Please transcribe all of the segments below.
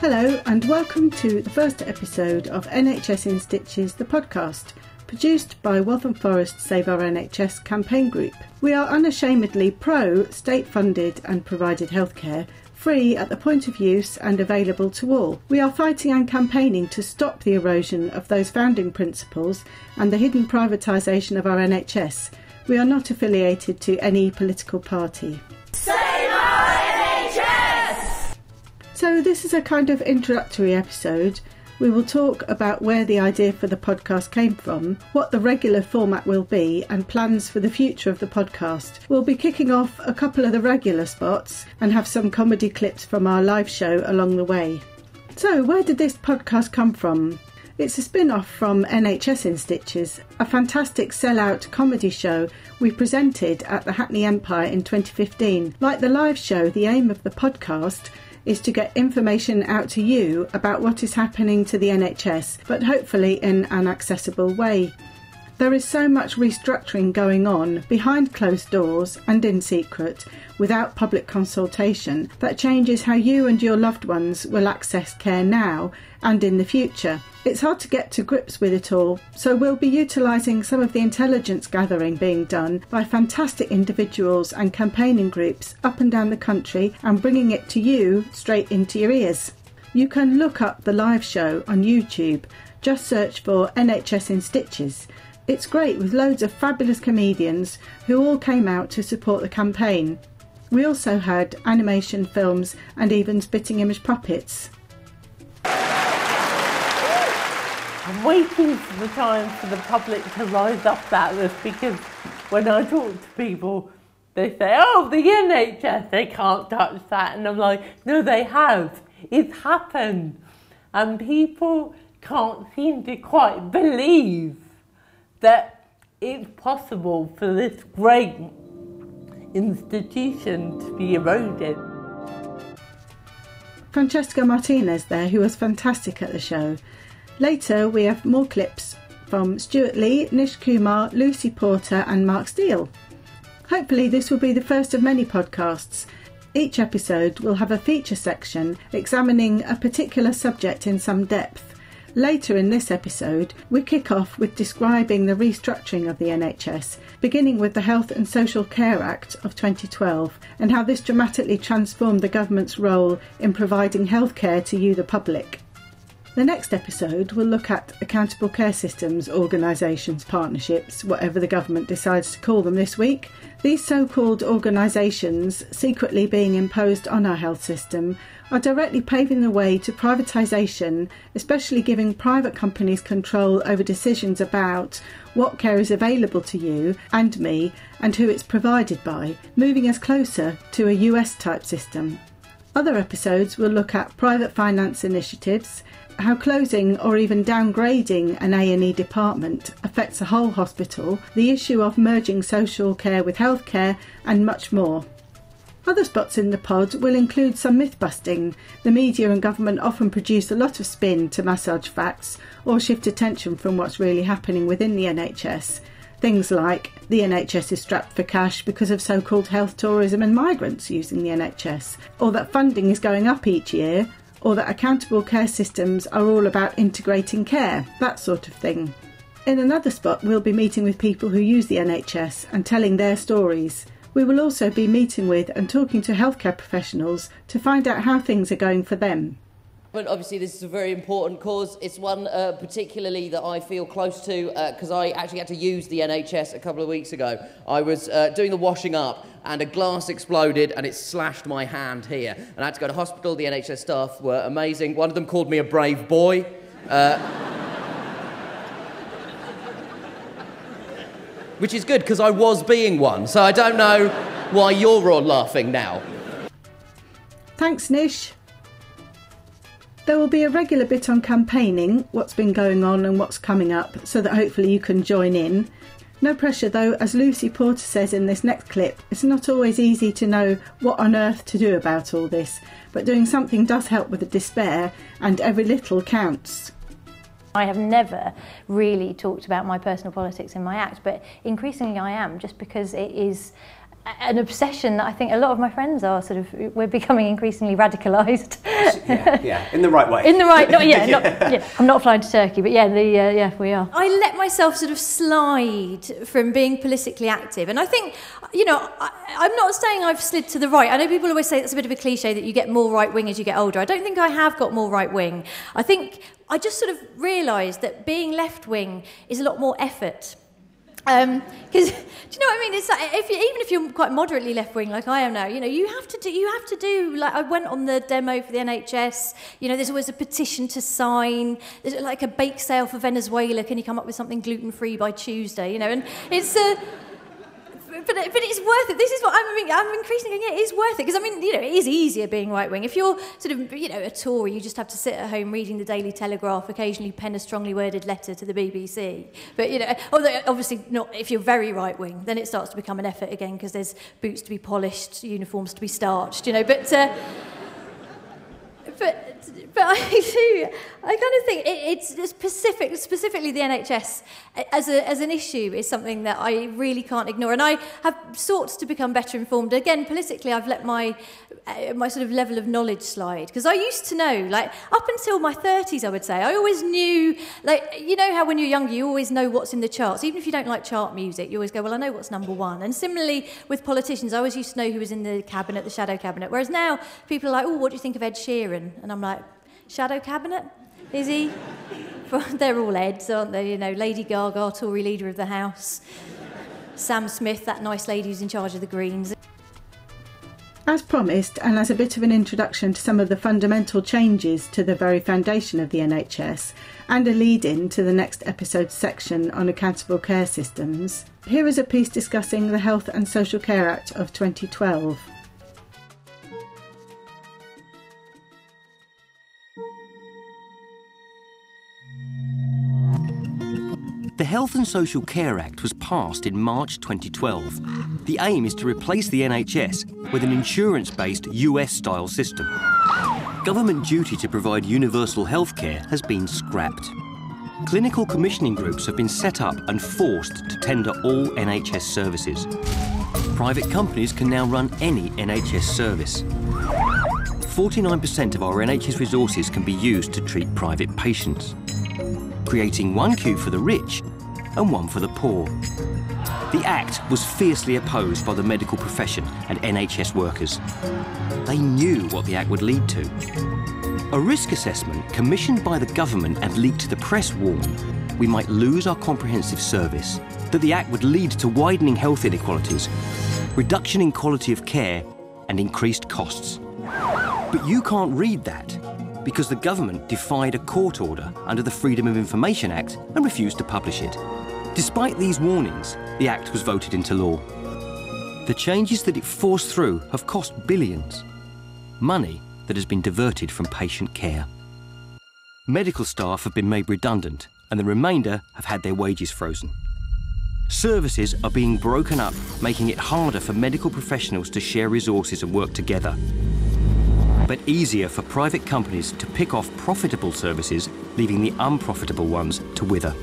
Hello, and welcome to the first episode of NHS in Stitches, the podcast, produced by Waltham Forest Save Our NHS campaign group. We are unashamedly pro state funded and provided healthcare, free at the point of use and available to all. We are fighting and campaigning to stop the erosion of those founding principles and the hidden privatisation of our NHS. We are not affiliated to any political party. So, this is a kind of introductory episode. We will talk about where the idea for the podcast came from, what the regular format will be, and plans for the future of the podcast. We'll be kicking off a couple of the regular spots and have some comedy clips from our live show along the way. So, where did this podcast come from? It's a spin off from NHS in Stitches, a fantastic sell-out comedy show we presented at the Hackney Empire in 2015. Like the live show, the aim of the podcast is to get information out to you about what is happening to the NHS, but hopefully in an accessible way. There is so much restructuring going on behind closed doors and in secret without public consultation that changes how you and your loved ones will access care now and in the future. It's hard to get to grips with it all, so we'll be utilising some of the intelligence gathering being done by fantastic individuals and campaigning groups up and down the country and bringing it to you straight into your ears. You can look up the live show on YouTube. Just search for NHS in Stitches. It's great with loads of fabulous comedians who all came out to support the campaign. We also had animation films and even spitting image puppets. I'm waiting for the time for the public to rise up about this because when I talk to people, they say, oh, the NHS, they can't touch that. And I'm like, no, they have. It's happened. And people can't seem to quite believe that it's possible for this great institution to be eroded. Francesca Martinez there, who was fantastic at the show. Later, we have more clips from Stewart Lee, Nish Kumar, Lucy Porter, and Mark Steel. Hopefully, this will be the first of many podcasts. Each episode will have a feature section examining a particular subject in some depth. Later in this episode, we kick off with describing the restructuring of the NHS, beginning with the Health and Social Care Act of 2012 and how this dramatically transformed the government's role in providing healthcare to you, the public. The next episode will look at accountable care systems, organisations, partnerships, whatever the government decides to call them this week. These so called organisations, secretly being imposed on our health system, are directly paving the way to privatisation, especially giving private companies control over decisions about what care is available to you and me and who it's provided by, moving us closer to a US type system. Other episodes will look at private finance initiatives, how closing or even downgrading an A&E department affects a whole hospital, the issue of merging social care with healthcare and much more. Other spots in the pod will include some myth busting. The media and government often produce a lot of spin to massage facts or shift attention from what's really happening within the NHS. Things like the NHS is strapped for cash because of so called health tourism and migrants using the NHS, or that funding is going up each year, or that accountable care systems are all about integrating care, that sort of thing. In another spot, we'll be meeting with people who use the NHS and telling their stories. We will also be meeting with and talking to healthcare professionals to find out how things are going for them. But obviously, this is a very important cause. It's one uh, particularly that I feel close to because uh, I actually had to use the NHS a couple of weeks ago. I was uh, doing the washing up and a glass exploded and it slashed my hand here. And I had to go to hospital. The NHS staff were amazing. One of them called me a brave boy. Which is good because I was being one. So I don't know why you're all laughing now. Thanks, Nish. There will be a regular bit on campaigning, what's been going on and what's coming up, so that hopefully you can join in. No pressure though, as Lucy Porter says in this next clip, it's not always easy to know what on earth to do about all this, but doing something does help with the despair, and every little counts. I have never really talked about my personal politics in my act, but increasingly I am, just because it is an obsession that I think a lot of my friends are sort of we're becoming increasingly radicalized. yeah, yeah, in the right way. In the right, not, yeah, Not, yeah, I'm not flying to Turkey, but yeah, the uh, yeah, we are. I let myself sort of slide from being politically active, and I think, you know, I, I'm not saying I've slid to the right. I know people always say it's a bit of a cliche that you get more right wing as you get older. I don't think I have got more right wing. I think I just sort of realised that being left wing is a lot more effort. Because um, do you know what I mean? It's like if you, even if you're quite moderately left wing like I am now, you know, you have to do. You have to do. Like I went on the demo for the NHS. You know, there's always a petition to sign. There's like a bake sale for Venezuela. Can you come up with something gluten free by Tuesday? You know, and it's a. but, but it's worth it. This is what I'm, I'm increasingly going, yeah, it is worth it. Because, I mean, you know, it is easier being right wing. If you're sort of, you know, a Tory, you just have to sit at home reading the Daily Telegraph, occasionally pen a strongly worded letter to the BBC. But, you know, although obviously not, if you're very right wing, then it starts to become an effort again because there's boots to be polished, uniforms to be starched, you know. But, uh, but but I do. I kind of think it, it's specific, specifically the NHS as, a, as an issue is something that I really can't ignore. And I have sought to become better informed. Again, politically, I've let my uh, my sort of level of knowledge slide because I used to know, like up until my 30s, I would say, I always knew, like you know how when you're younger, you always know what's in the charts, even if you don't like chart music, you always go, well, I know what's number one. And similarly with politicians, I always used to know who was in the cabinet, the shadow cabinet. Whereas now people are like, oh, what do you think of Ed Sheeran? And I'm like, shadow cabinet? Is he? They're all Eds, aren't they? You know, Lady Gaga, Tory leader of the House. Sam Smith, that nice lady who's in charge of the Greens. As promised, and as a bit of an introduction to some of the fundamental changes to the very foundation of the NHS, and a lead in to the next episode section on accountable care systems, here is a piece discussing the Health and Social Care Act of 2012. The Health and Social Care Act was passed in March 2012. The aim is to replace the NHS with an insurance based US style system. Government duty to provide universal health care has been scrapped. Clinical commissioning groups have been set up and forced to tender all NHS services. Private companies can now run any NHS service. 49% of our NHS resources can be used to treat private patients creating one queue for the rich and one for the poor. The Act was fiercely opposed by the medical profession and NHS workers. They knew what the Act would lead to. A risk assessment commissioned by the government and leaked to the press warned we might lose our comprehensive service, that the Act would lead to widening health inequalities, reduction in quality of care, and increased costs. But you can't read that because the government defied a court order under the Freedom of Information Act and refused to publish it. Despite these warnings, the Act was voted into law. The changes that it forced through have cost billions. Money that has been diverted from patient care. Medical staff have been made redundant and the remainder have had their wages frozen. Services are being broken up, making it harder for medical professionals to share resources and work together but easier for private companies to pick off profitable services, leaving the unprofitable ones to wither.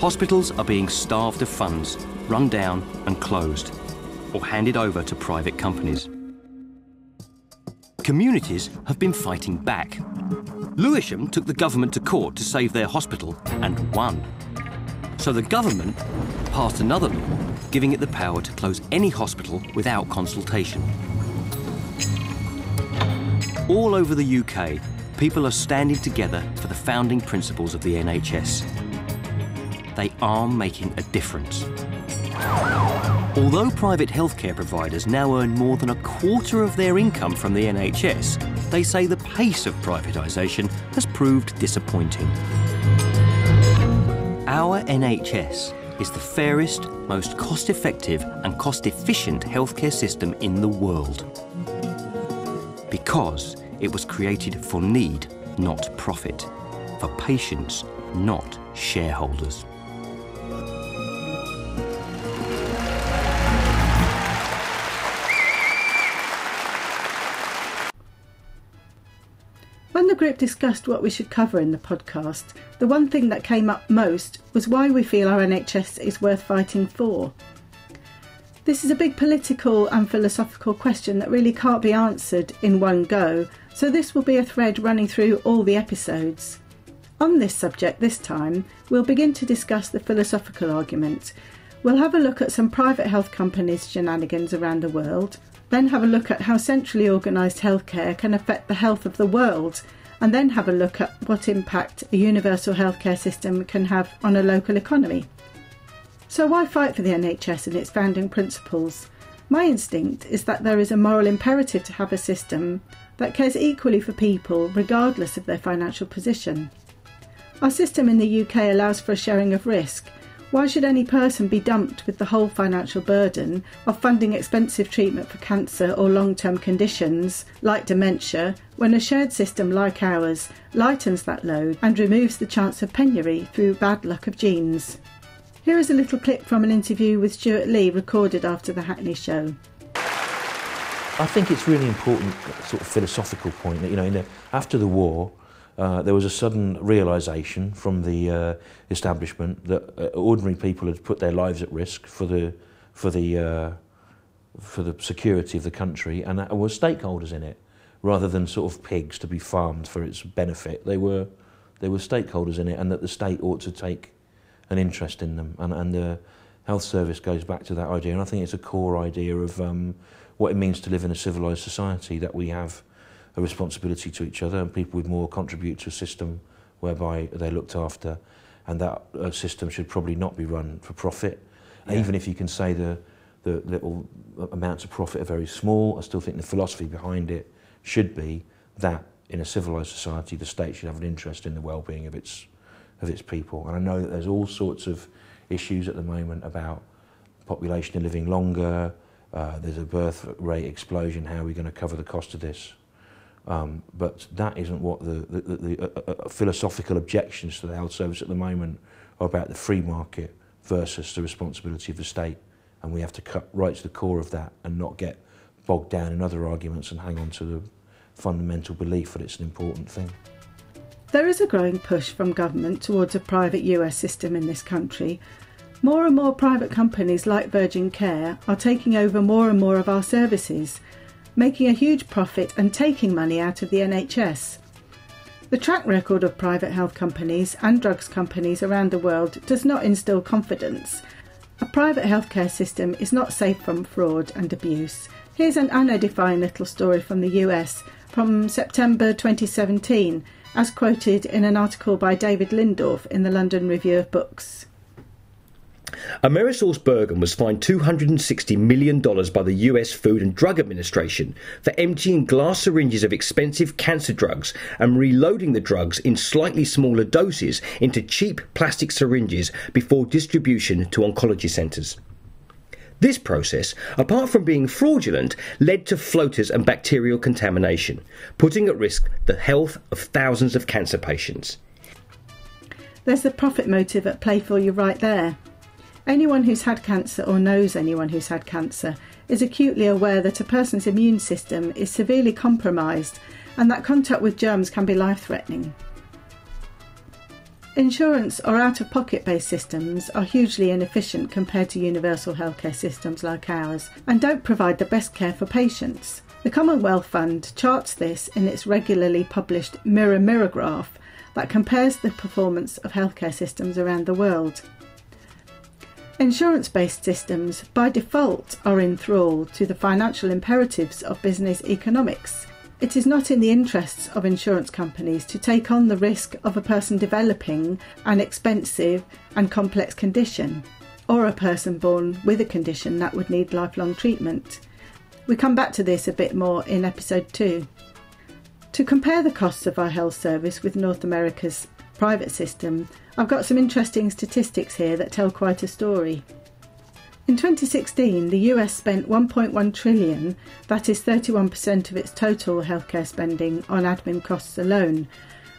Hospitals are being starved of funds, run down and closed, or handed over to private companies. Communities have been fighting back. Lewisham took the government to court to save their hospital and won. So the government passed another law giving it the power to close any hospital without consultation. All over the UK, people are standing together for the founding principles of the NHS. They are making a difference. Although private healthcare providers now earn more than a quarter of their income from the NHS, they say the pace of privatisation has proved disappointing. Our NHS is the fairest, most cost effective, and cost efficient healthcare system in the world because it was created for need, not profit, for patients, not shareholders. When the group discussed what we should cover in the podcast, the one thing that came up most was why we feel our NHS is worth fighting for. This is a big political and philosophical question that really can't be answered in one go, so this will be a thread running through all the episodes. On this subject this time, we'll begin to discuss the philosophical argument. We'll have a look at some private health companies' shenanigans around the world, then have a look at how centrally organised healthcare can affect the health of the world, and then have a look at what impact a universal healthcare system can have on a local economy. So, why fight for the NHS and its founding principles? My instinct is that there is a moral imperative to have a system that cares equally for people regardless of their financial position. Our system in the UK allows for a sharing of risk. Why should any person be dumped with the whole financial burden of funding expensive treatment for cancer or long term conditions like dementia when a shared system like ours lightens that load and removes the chance of penury through bad luck of genes? Here is a little clip from an interview with Stewart Lee recorded after the Hackney show. I think it's really important, sort of philosophical point that you know, the, after the war, uh, there was a sudden realization from the uh, establishment that uh, ordinary people had put their lives at risk for the for the uh, for the security of the country, and that were stakeholders in it, rather than sort of pigs to be farmed for its benefit. They were they were stakeholders in it, and that the state ought to take an interest in them. And, and the health service goes back to that idea. And I think it's a core idea of um, what it means to live in a civilised society, that we have a responsibility to each other and people would more contribute to a system whereby they're looked after and that uh, system should probably not be run for profit. Yeah. Even if you can say the, the little amounts of profit are very small, I still think the philosophy behind it should be that in a civilised society the state should have an interest in the well-being of its of its people. And I know that there's all sorts of issues at the moment about population living longer, uh, there's a birth rate explosion, how are we going to cover the cost of this? Um, but that isn't what the, the, the, the uh, uh, philosophical objections to the health service at the moment are about the free market versus the responsibility of the state. And we have to cut right to the core of that and not get bogged down in other arguments and hang on to the fundamental belief that it's an important thing. There is a growing push from government towards a private US system in this country. More and more private companies like Virgin Care are taking over more and more of our services, making a huge profit and taking money out of the NHS. The track record of private health companies and drugs companies around the world does not instill confidence. A private healthcare system is not safe from fraud and abuse. Here's an unedifying little story from the US from September 2017 as quoted in an article by David Lindorff in the London Review of Books. Amerisource Bergen was fined $260 million by the US Food and Drug Administration for emptying glass syringes of expensive cancer drugs and reloading the drugs in slightly smaller doses into cheap plastic syringes before distribution to oncology centres. This process, apart from being fraudulent, led to floaters and bacterial contamination, putting at risk the health of thousands of cancer patients. There's the profit motive at play for you right there. Anyone who's had cancer or knows anyone who's had cancer is acutely aware that a person's immune system is severely compromised and that contact with germs can be life threatening. Insurance or out of pocket based systems are hugely inefficient compared to universal healthcare systems like ours and don't provide the best care for patients. The Commonwealth Fund charts this in its regularly published Mirror Mirror graph that compares the performance of healthcare systems around the world. Insurance based systems, by default, are in thrall to the financial imperatives of business economics it is not in the interests of insurance companies to take on the risk of a person developing an expensive and complex condition, or a person born with a condition that would need lifelong treatment. We come back to this a bit more in episode 2. To compare the costs of our health service with North America's private system, I've got some interesting statistics here that tell quite a story. In 2016, the US spent 1.1 trillion, that is 31% of its total healthcare spending, on admin costs alone.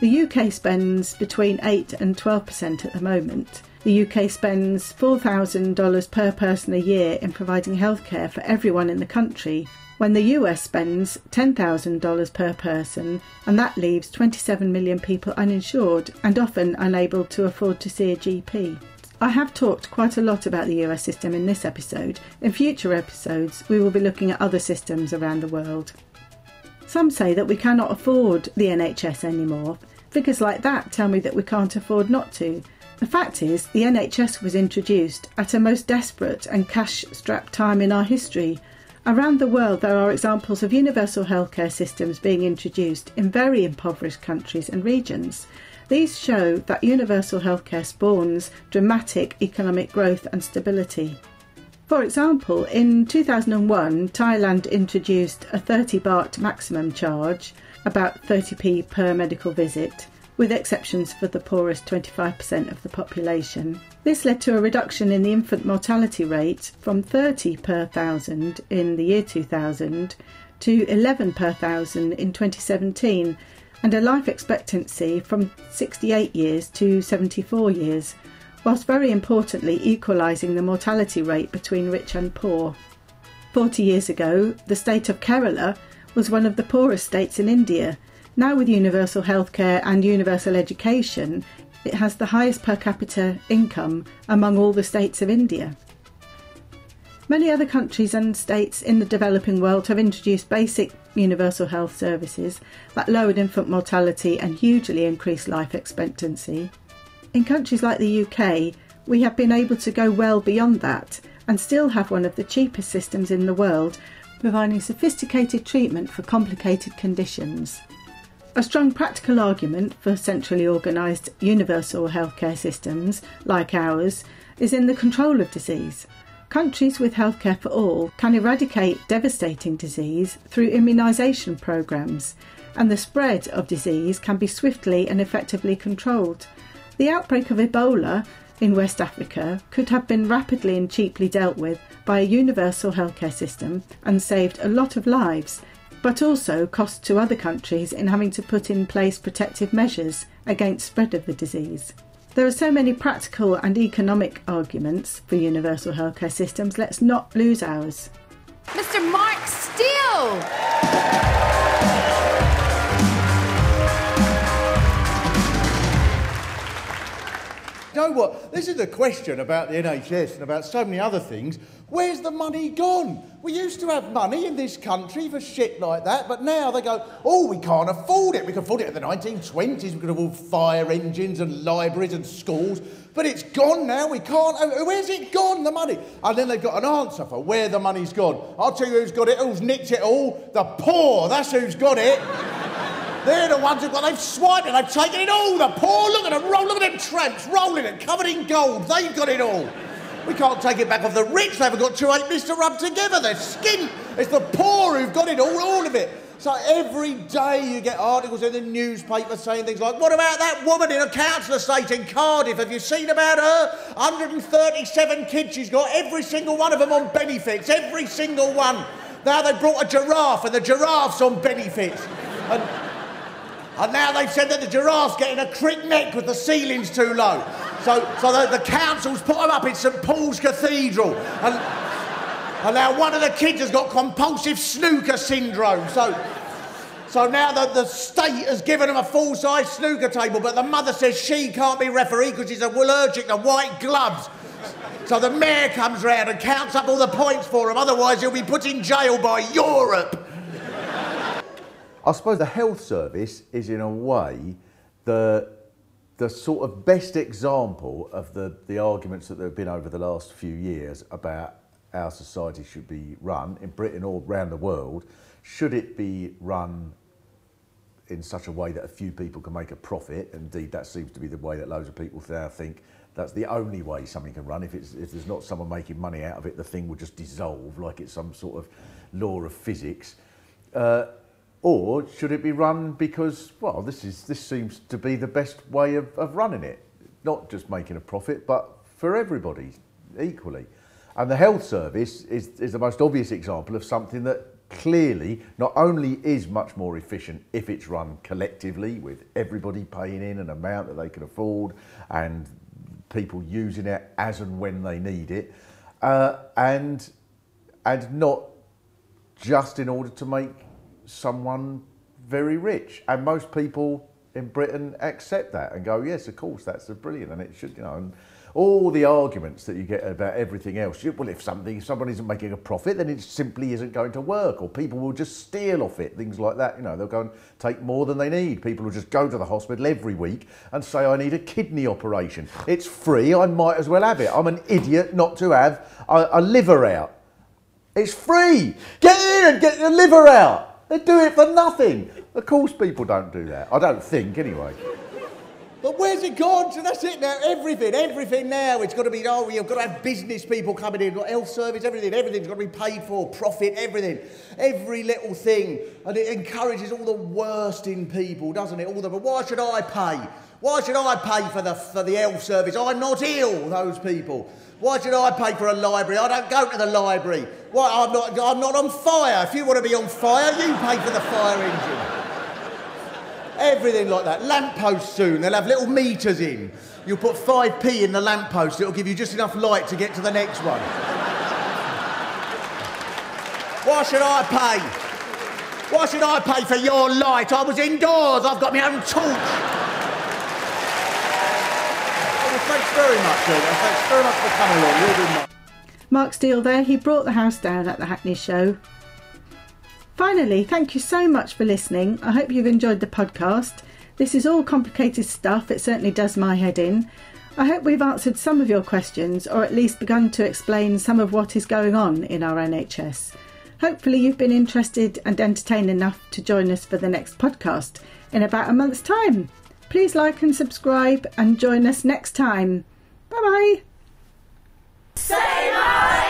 The UK spends between 8 and 12% at the moment. The UK spends $4,000 per person a year in providing healthcare for everyone in the country, when the US spends $10,000 per person, and that leaves 27 million people uninsured and often unable to afford to see a GP. I have talked quite a lot about the US system in this episode. In future episodes, we will be looking at other systems around the world. Some say that we cannot afford the NHS anymore. Figures like that tell me that we can't afford not to. The fact is, the NHS was introduced at a most desperate and cash strapped time in our history. Around the world, there are examples of universal healthcare systems being introduced in very impoverished countries and regions. These show that universal healthcare spawns dramatic economic growth and stability. For example, in 2001, Thailand introduced a 30 baht maximum charge, about 30p per medical visit, with exceptions for the poorest 25% of the population. This led to a reduction in the infant mortality rate from 30 per thousand in the year 2000 to 11 per thousand in 2017 and a life expectancy from 68 years to 74 years, whilst very importantly equalising the mortality rate between rich and poor. 40 years ago, the state of Kerala was one of the poorest states in India. Now, with universal healthcare and universal education, it has the highest per capita income among all the states of India. Many other countries and states in the developing world have introduced basic universal health services that lowered infant mortality and hugely increased life expectancy. In countries like the UK, we have been able to go well beyond that and still have one of the cheapest systems in the world, providing sophisticated treatment for complicated conditions. A strong practical argument for centrally organised universal healthcare systems like ours is in the control of disease. Countries with healthcare for all can eradicate devastating disease through immunisation programmes, and the spread of disease can be swiftly and effectively controlled. The outbreak of Ebola in West Africa could have been rapidly and cheaply dealt with by a universal healthcare system and saved a lot of lives, but also cost to other countries in having to put in place protective measures against spread of the disease. There are so many practical and economic arguments for universal healthcare systems, let's not lose ours. Mr. Mark Steel! You know what? This is the question about the NHS and about so many other things. Where's the money gone? We used to have money in this country for shit like that, but now they go, oh, we can't afford it. We can afford it in the 1920s. We could afford fire engines and libraries and schools, but it's gone now. We can't. Where's it gone, the money? And then they've got an answer for where the money's gone. I'll tell you who's got it, who's nicked it all. The poor, that's who's got it. They're the ones who've got, they've swiped it, they've taken it all. The poor, look at them, roll, look at them tramps, rolling it, covered in gold. They've got it all. We can't take it back off the rich. They haven't got two halfpennies to rub together. They're skint. It's the poor who've got it all, all of it. So every day you get articles in the newspaper saying things like, what about that woman in a council estate in Cardiff? Have you seen about her? 137 kids she's got, every single one of them on benefits, every single one. Now they've brought a giraffe and the giraffe's on benefits. And and now they've said that the giraffe's getting a crick neck because the ceiling's too low. So, so the, the council's put them up in St Paul's Cathedral. And, and now one of the kids has got compulsive snooker syndrome. So, so now the, the state has given them a full-size snooker table, but the mother says she can't be referee because she's allergic to white gloves. So the mayor comes round and counts up all the points for him, otherwise he'll be put in jail by Europe. I suppose the health service is, in a way, the, the sort of best example of the, the arguments that there have been over the last few years about how society should be run in Britain or around the world. Should it be run in such a way that a few people can make a profit? Indeed, that seems to be the way that loads of people now think that's the only way something can run. If, it's, if there's not someone making money out of it, the thing will just dissolve like it's some sort of law of physics. Uh, or should it be run because, well, this, is, this seems to be the best way of, of running it? Not just making a profit, but for everybody equally. And the health service is, is the most obvious example of something that clearly not only is much more efficient if it's run collectively with everybody paying in an amount that they can afford and people using it as and when they need it, uh, and, and not just in order to make someone very rich. And most people in Britain accept that and go, yes, of course, that's brilliant, and it should, you know. And all the arguments that you get about everything else. You, well, if something, if someone isn't making a profit, then it simply isn't going to work, or people will just steal off it, things like that. You know, they'll go and take more than they need. People will just go to the hospital every week and say, I need a kidney operation. It's free, I might as well have it. I'm an idiot not to have a, a liver out. It's free. Get in and get your liver out. They do it for nothing. Of course, people don't do that. I don't think, anyway. But where's it gone? So that's it now. Everything, everything now. It's got to be, oh, you've got to have business people coming in, health service, everything. Everything's got to be paid for, profit, everything. Every little thing. And it encourages all the worst in people, doesn't it? All the, but why should I pay? Why should I pay for the, for the health service? I'm not ill, those people. Why should I pay for a library? I don't go to the library. Why, I'm, not, I'm not on fire. If you want to be on fire, you pay for the fire engine. Everything like that. Lampposts soon, they'll have little meters in. You'll put 5p in the lamppost, it'll give you just enough light to get to the next one. Why should I pay? Why should I pay for your light? I was indoors, I've got my own torch. Thanks very much, Edgar. Thanks very much for coming along. Been nice. Mark Steel there, he brought the house down at the Hackney Show. Finally, thank you so much for listening. I hope you've enjoyed the podcast. This is all complicated stuff, it certainly does my head in. I hope we've answered some of your questions or at least begun to explain some of what is going on in our NHS. Hopefully, you've been interested and entertained enough to join us for the next podcast in about a month's time. Please like and subscribe and join us next time. Bye bye. Say bye.